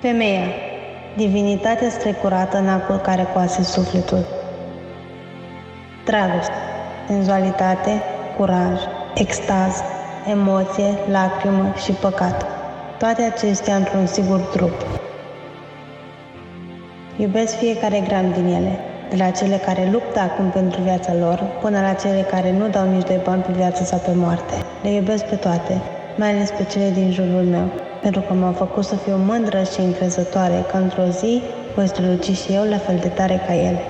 Femeia, divinitate strecurată în acul care coase sufletul. Dragoste, senzualitate, curaj, extaz, emoție, lacrimă și păcat. Toate acestea într-un singur trup. Iubesc fiecare gram din ele, de la cele care luptă acum pentru viața lor, până la cele care nu dau nici doi bani pe viață sau pe moarte. Le iubesc pe toate, mai ales pe cele din jurul meu, pentru că m-au făcut să fiu mândră și încrezătoare că într-o zi voi străluci și eu la fel de tare ca ele.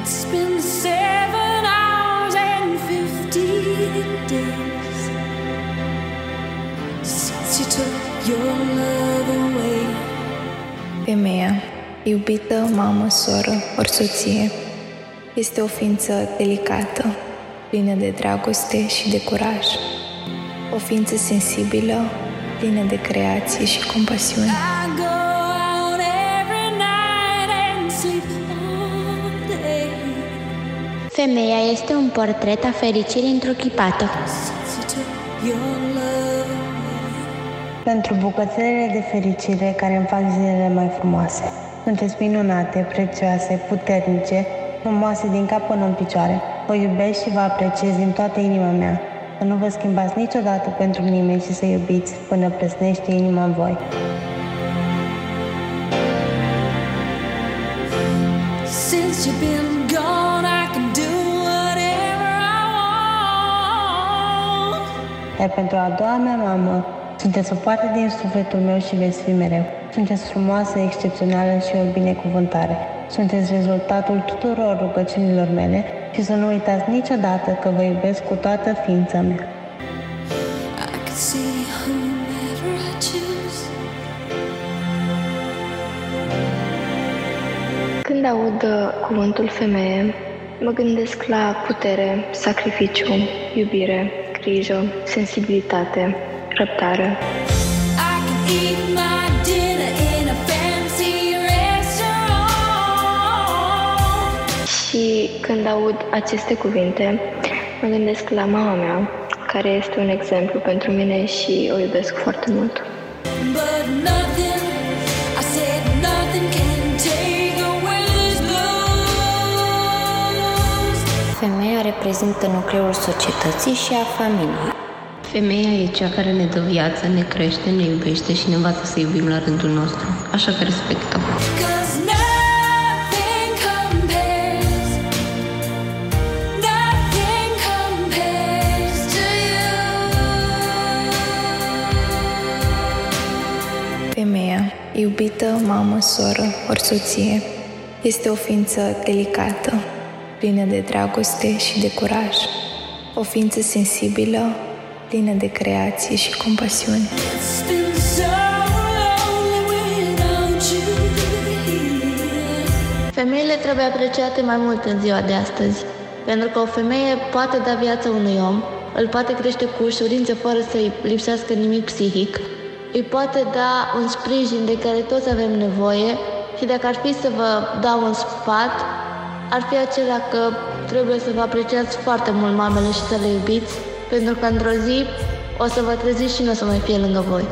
It's been seven hours and fifty days since you took your love away. Femeia, iubită, mamă, soră, ori soție, este o ființă delicată, plină de dragoste și de curaj o ființă sensibilă, plină de creație și compasiune. Femeia este un portret a fericirii întruchipată. Pentru bucățelele de fericire care îmi fac zilele mai frumoase. Sunteți minunate, prețioase, puternice, frumoase din cap până în picioare. Vă iubesc și vă apreciez din toată inima mea. Să nu vă schimbați niciodată pentru nimeni și să iubiți până plesnește inima în voi. Since you've been gone, I can do whatever I want. Iar pentru a doua mea mamă, sunteți o parte din sufletul meu și veți fi mereu. Sunteți frumoasă, excepțională și o binecuvântare. Sunteți rezultatul tuturor rugăciunilor mele și să nu uitați niciodată că vă iubesc cu toată ființa mea. Când aud uh, cuvântul femeie, mă gândesc la putere, sacrificiu, iubire, grijă, sensibilitate, răbdare. Și când aud aceste cuvinte, mă gândesc la mama mea, care este un exemplu pentru mine și o iubesc foarte mult. Femeia reprezintă nucleul societății și a familiei. Femeia e cea care ne dă viață, ne crește, ne iubește și ne învață să iubim la rândul nostru, așa că respectăm. Iubită mamă, soră, ori soție, este o ființă delicată, plină de dragoste și de curaj, o ființă sensibilă, plină de creație și compasiune. Femeile trebuie apreciate mai mult în ziua de astăzi, pentru că o femeie poate da viață unui om, îl poate crește cu ușurință fără să-i lipsească nimic psihic, îi poate da un sprijin de care toți avem nevoie și dacă ar fi să vă dau un sfat, ar fi acela că trebuie să vă apreciați foarte mult mamele și să le iubiți, pentru că într-o zi o să vă treziți și nu o să mai fie lângă voi.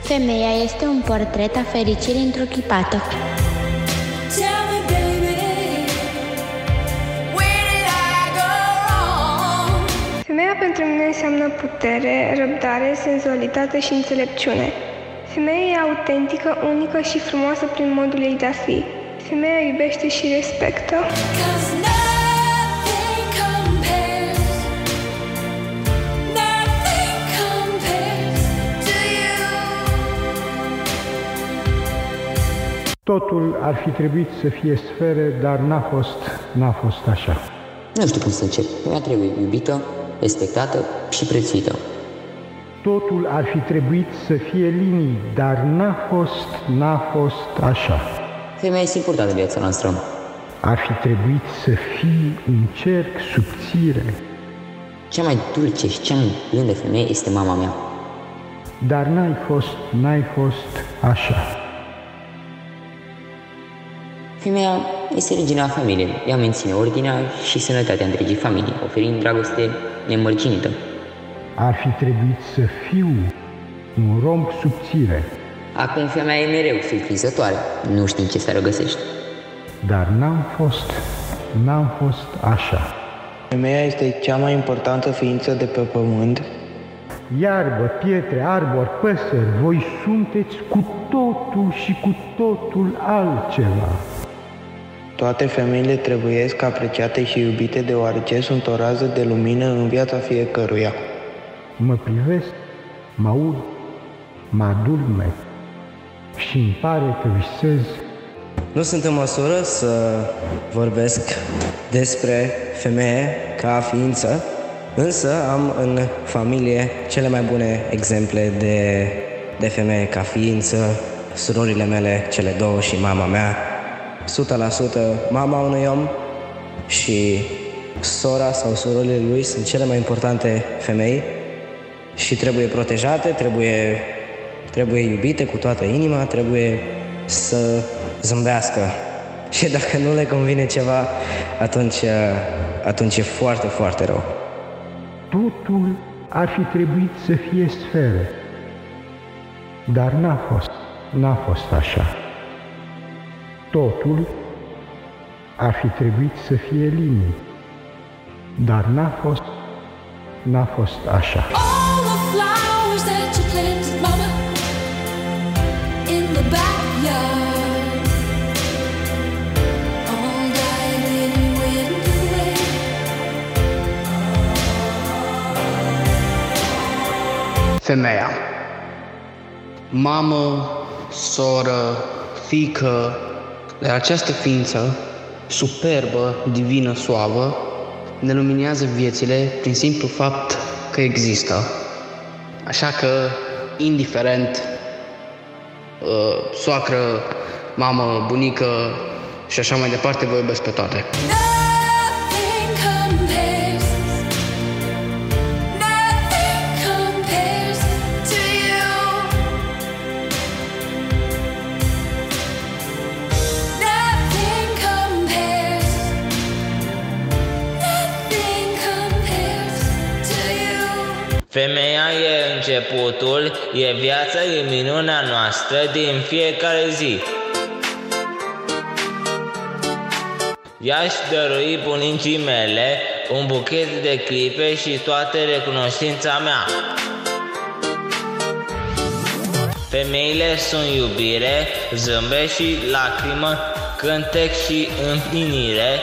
Femeia este un portret a fericirii întruchipată. Pentru mine înseamnă putere, răbdare, senzualitate și înțelepciune. Femeia e autentică, unică și frumoasă prin modul ei de a fi. Femeia iubește și respectă. Totul ar fi trebuit să fie sfere, dar n-a fost, n-a fost așa. Nu știu cum să încep. Mi-a trebuit iubită, respectată și prețuită. Totul ar fi trebuit să fie linii, dar n-a fost, n-a fost așa. Femeia este importantă în viața noastră. Ar fi trebuit să fii un cerc subțire. Cea mai dulce și cea mai blândă femeie este mama mea. Dar n-ai fost, n-ai fost așa. Femeia este regina familiei. Ea menține ordinea și sănătatea întregii familii, oferind dragoste nemărginită. ar fi trebuit să fiu un romp subțire. Acum femeia e mereu surprinzătoare, nu știi ce să răgăsești. Dar n-am fost, n-am fost așa. Femeia este cea mai importantă ființă de pe pământ. Iarbă, pietre, arbori, păsări, voi sunteți cu totul și cu totul altceva. Toate femeile trebuiesc apreciate și iubite deoarece sunt o rază de lumină în viața fiecăruia. Mă privesc, mă aud, mă adulme și îmi pare că visez. Nu sunt în măsură să vorbesc despre femeie ca ființă, însă am în familie cele mai bune exemple de, de femeie ca ființă, surorile mele, cele două și mama mea, 100% mama unui om și sora sau surorile lui sunt cele mai importante femei și trebuie protejate, trebuie, trebuie iubite cu toată inima, trebuie să zâmbească. Și dacă nu le convine ceva, atunci, atunci e foarte, foarte rău. Totul ar fi trebuit să fie sfere, dar n-a fost, n-a fost așa. Totul ar fi trebuit să fie linii, dar n-a fost, n-a fost așa. Femeia. Mamă, soră, fică, dar această ființă, superbă, divină, suavă, ne luminează viețile prin simplu fapt că există. Așa că, indiferent, uh, soacră, mamă, bunică și așa mai departe, vă iubesc pe toate. Femeia începutul, e viața, e minunea noastră din fiecare zi. I-aș dărui bunicii mele un buchet de clipe și toată recunoștința mea. Femeile sunt iubire, zâmbet și lacrimă, cântec și împlinire,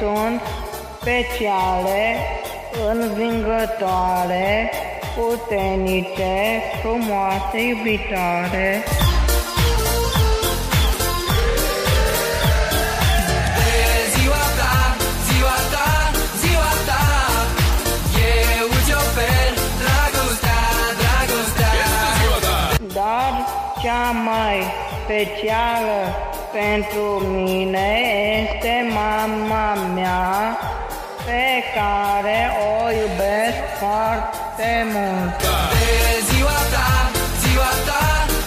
sunt speciale, învingătoare, puternice, frumoase, iubitoare. Dar cea mai specială pentru mine este mama mea pe care o iubesc foarte mult. De ziua ta, ziua ta,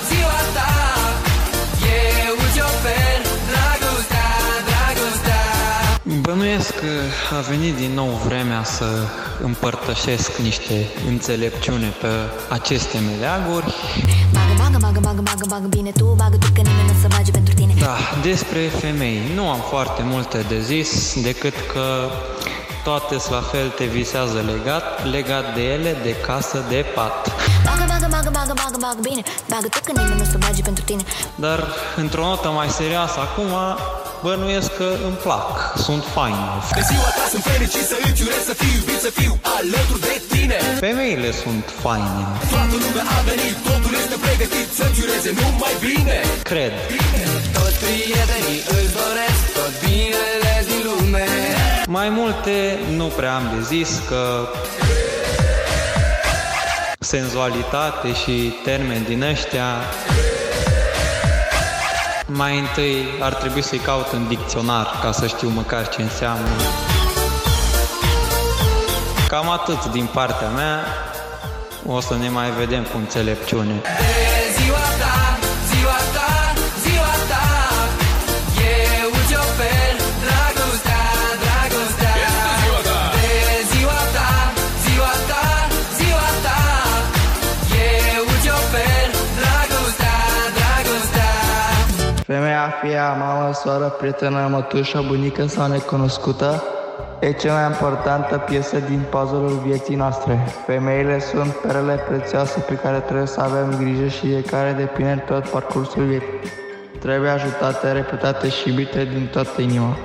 ziua ta, eu îți ofer dragostea, dragostea. Bănuiesc că a venit din nou vremea să împărtășesc niște înțelepciune pe aceste meleaguri. Bagă, bagă, bagă, bagă, bagă, bagă bine tu, bagă tu că nimeni nu să bage pentru tine. Da, despre femei nu am foarte multe de zis decât că toate la fel te visează legat, legat de ele, de casă, de pat. Bagă, bagă, bagă, bagă, bagă, bagă bine, bagă tu că nimeni nu să bage pentru tine. Dar într-o notă mai serioasă acum, bănuiesc că îmi plac, sunt faine. De ziua ta sunt fericit să îți urez să fiu iubit, să fiu alături de tine. Femeile sunt faine. Toată lumea a venit, totul este pregătit să-ți ureze numai bine. Cred. Bine. Toți prietenii îți doresc tot binele din lume. Mai multe nu prea am de zis că senzualitate și termeni din ăștia mai întâi ar trebui să-i caut în dicționar ca să știu măcar ce înseamnă. Cam atât din partea mea. O să ne mai vedem cu înțelepciune. De soară, prietenă, mătușă, bunică sau necunoscută e cea mai importantă piesă din puzzle-ul vieții noastre. Femeile sunt perele prețioase pe care trebuie să avem grijă și de care depinde tot parcursul vieții. Trebuie ajutate, repetate și iubite din toată inima.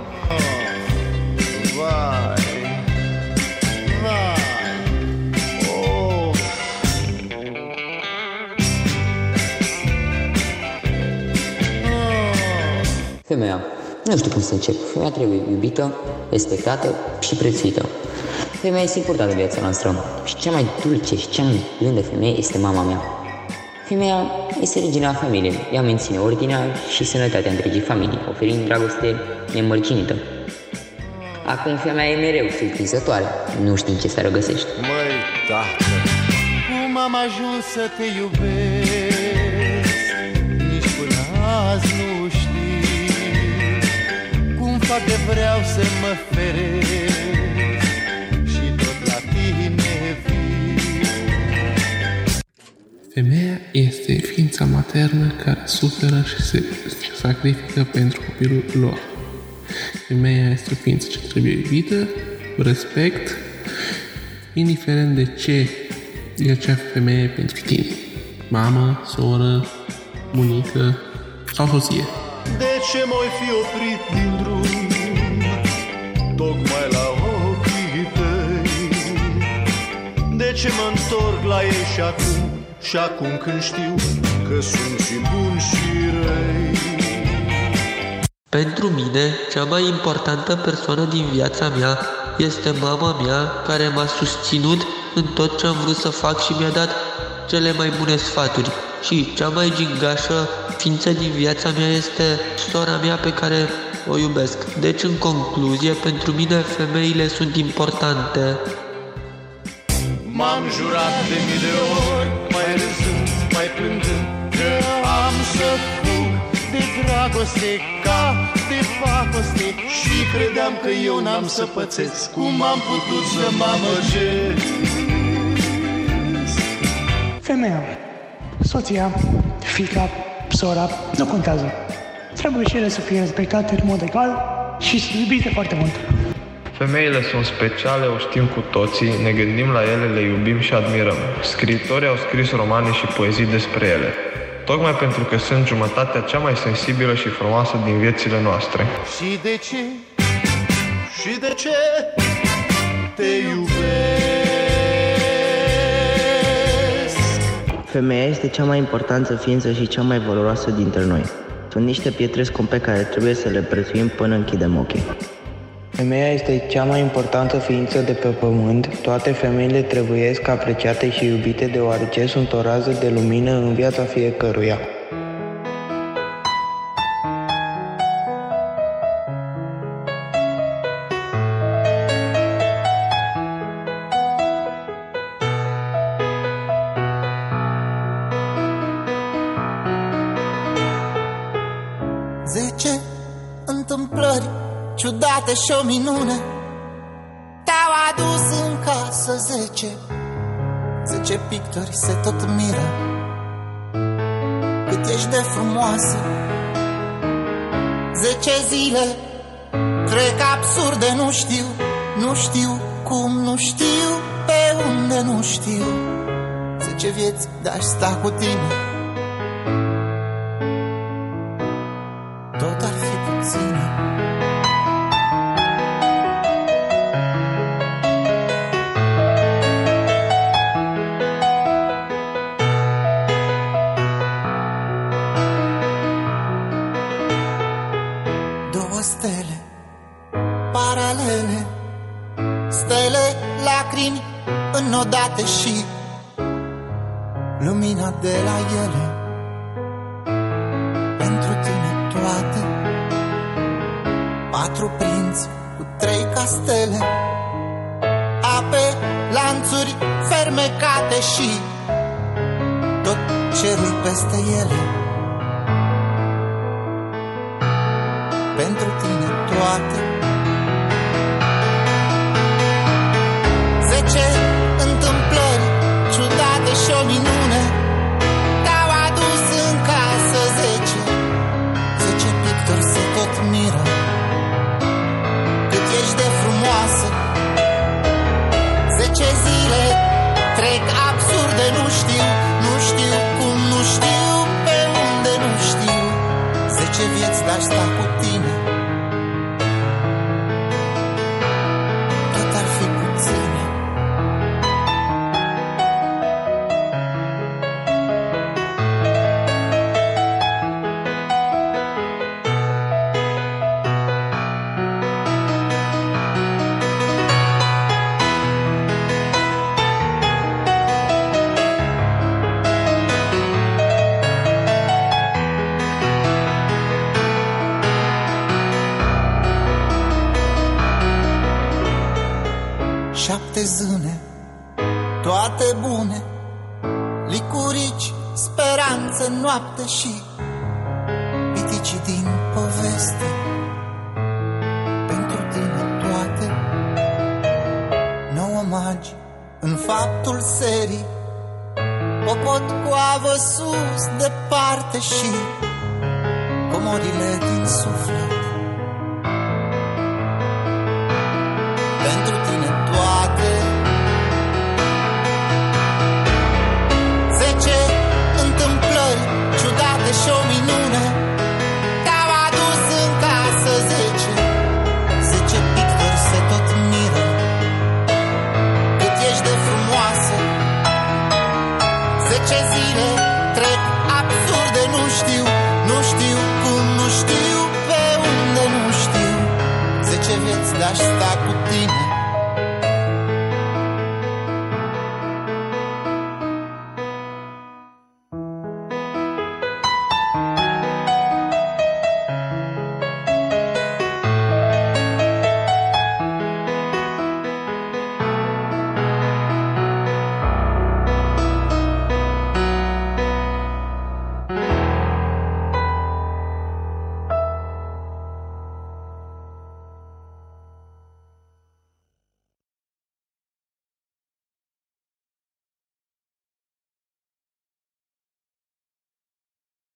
Femeia. Nu știu cum să încep. Femeia trebuie iubită, respectată și prețuită. Femeia este importantă în viața noastră și cea mai dulce și cea mai blândă femeie este mama mea. Femeia este regina familiei. Ea menține ordinea și sănătatea întregii familii, oferind dragoste nemărginită. Acum femeia e mereu surprinzătoare, nu știm ce să regăsești. Măi, tată, cum am ajuns să te iubesc? De vreau să mă feresc Și tot la tine vii Femeia este ființa maternă care suferă și se sacrifică pentru copilul lor. Femeia este o ființă ce trebuie iubită, cu respect, indiferent de ce e acea femeie pentru tine. Mamă, soră, bunică sau soție. De ce m-ai fi oprit din drum Tocmai la ochii tăi De ce mă întorc la ei și acum Și acum când știu Că sunt și buni și răi Pentru mine, cea mai importantă persoană din viața mea este mama mea care m-a susținut în tot ce am vrut să fac și mi-a dat cele mai bune sfaturi. Și cea mai gingașă ființă din viața mea este sora mea pe care o iubesc. Deci, în concluzie, pentru mine femeile sunt importante. M-am jurat de mii de ori Mai râzând, mai plângând Că am să fug de dragoste Ca de pacoste Și credeam că eu n-am să pățesc Cum am putut să mă amăgesc Femeia, soția, fica, sora, nu contează. Trebuie și ele să fie respectate în mod egal și iubite foarte mult. Femeile sunt speciale, o știm cu toții, ne gândim la ele, le iubim și admirăm. Scriitorii au scris romane și poezii despre ele, tocmai pentru că sunt jumătatea cea mai sensibilă și frumoasă din viețile noastre. Și de ce? Și de ce te iubesc? Femeia este cea mai importantă ființă și cea mai valoroasă dintre noi. Sunt niște pietre scumpe care trebuie să le prețuim până închidem ochii. Femeia este cea mai importantă ființă de pe pământ. Toate femeile trebuiesc apreciate și iubite deoarece sunt o rază de lumină în viața fiecăruia. Și o minune. Te-au adus în casă zece. Zece pictori se tot miră. Cât ești de frumoasă. Zece zile Trec absurde, nu știu Nu știu cum, nu știu Pe unde, nu știu. Zece vieți de-aș sta cu tine înodate și Lumina de la ele. Pentru tine toate Patru prinți cu trei castele Ape, lanțuri fermecate și Tot cerul peste ele das tarputines zâne Toate bune Licurici, speranță, noapte și Piticii din poveste. Pentru tine toate Nouă magi în faptul serii O pot coavă sus, departe și Comorile din suflet